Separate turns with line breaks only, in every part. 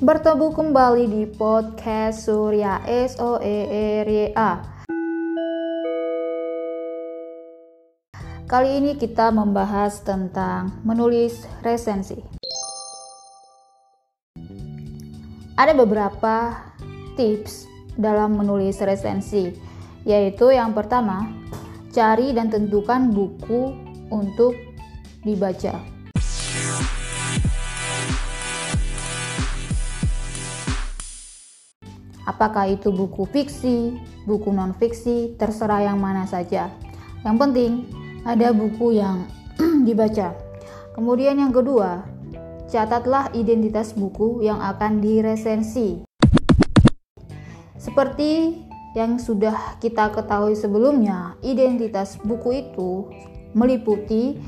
Bertemu kembali di podcast Surya S O E R Y A. Kali ini kita membahas tentang menulis resensi. Ada beberapa tips dalam menulis resensi, yaitu yang pertama, cari dan tentukan buku untuk dibaca. Apakah itu buku fiksi, buku non-fiksi, terserah yang mana saja. Yang penting ada buku yang dibaca. Kemudian yang kedua, catatlah identitas buku yang akan diresensi. Seperti yang sudah kita ketahui sebelumnya, identitas buku itu meliputi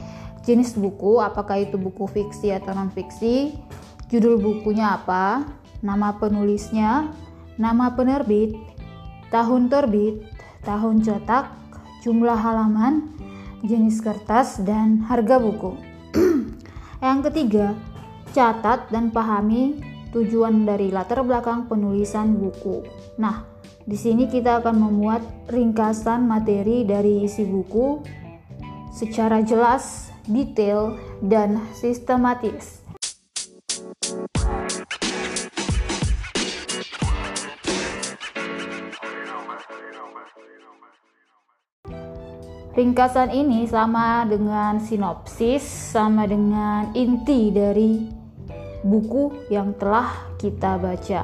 jenis buku, apakah itu buku fiksi atau non-fiksi, judul bukunya apa, nama penulisnya, nama penerbit, tahun terbit, tahun cetak, jumlah halaman, jenis kertas, dan harga buku. Yang ketiga, catat dan pahami tujuan dari latar belakang penulisan buku. Nah, di sini kita akan memuat ringkasan materi dari isi buku secara jelas, detail, dan sistematis. Ringkasan ini sama dengan sinopsis, sama dengan inti dari buku yang telah kita baca.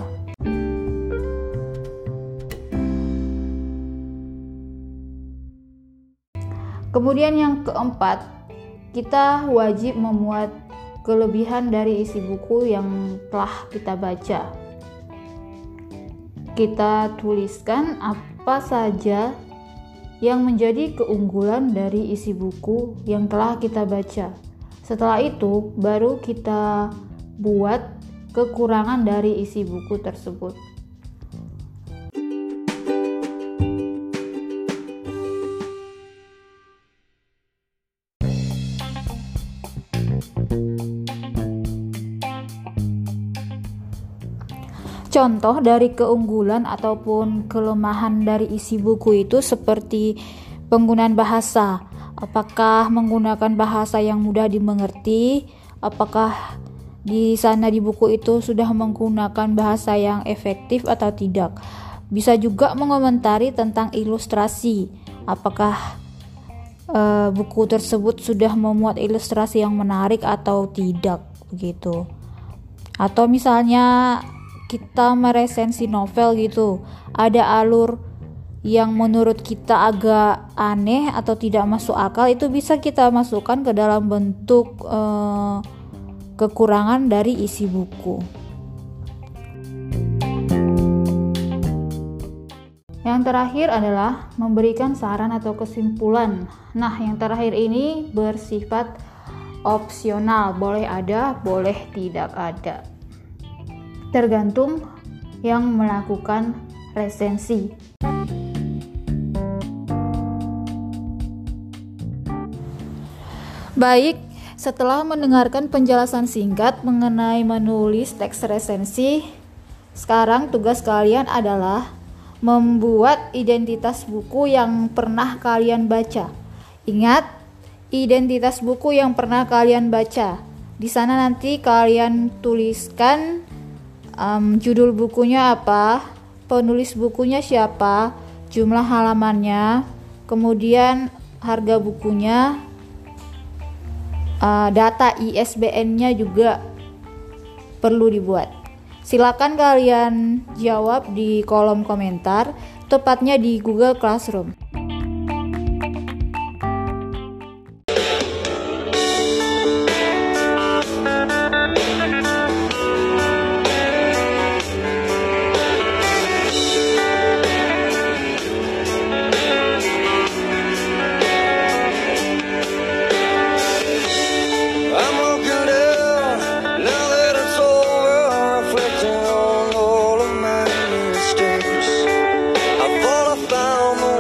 Kemudian yang keempat, kita wajib memuat kelebihan dari isi buku yang telah kita baca. Kita tuliskan apa saja yang menjadi keunggulan dari isi buku yang telah kita baca. Setelah itu, baru kita buat kekurangan dari isi buku tersebut. Contoh dari keunggulan ataupun kelemahan dari isi buku itu seperti penggunaan bahasa. Apakah menggunakan bahasa yang mudah dimengerti? Apakah di sana di buku itu sudah menggunakan bahasa yang efektif atau tidak? Bisa juga mengomentari tentang ilustrasi. Apakah uh, buku tersebut sudah memuat ilustrasi yang menarik atau tidak begitu? Atau misalnya kita meresensi novel gitu ada alur yang menurut kita agak aneh atau tidak masuk akal itu bisa kita masukkan ke dalam bentuk uh, kekurangan dari isi buku. Yang terakhir adalah memberikan saran atau kesimpulan. Nah, yang terakhir ini bersifat opsional, boleh ada, boleh tidak ada tergantung yang melakukan resensi. Baik, setelah mendengarkan penjelasan singkat mengenai menulis teks resensi, sekarang tugas kalian adalah membuat identitas buku yang pernah kalian baca. Ingat, identitas buku yang pernah kalian baca. Di sana nanti kalian tuliskan um, judul bukunya apa, penulis bukunya siapa, jumlah halamannya, kemudian harga bukunya, uh, data ISBN-nya juga perlu dibuat. Silakan kalian jawab di kolom komentar, tepatnya di Google Classroom.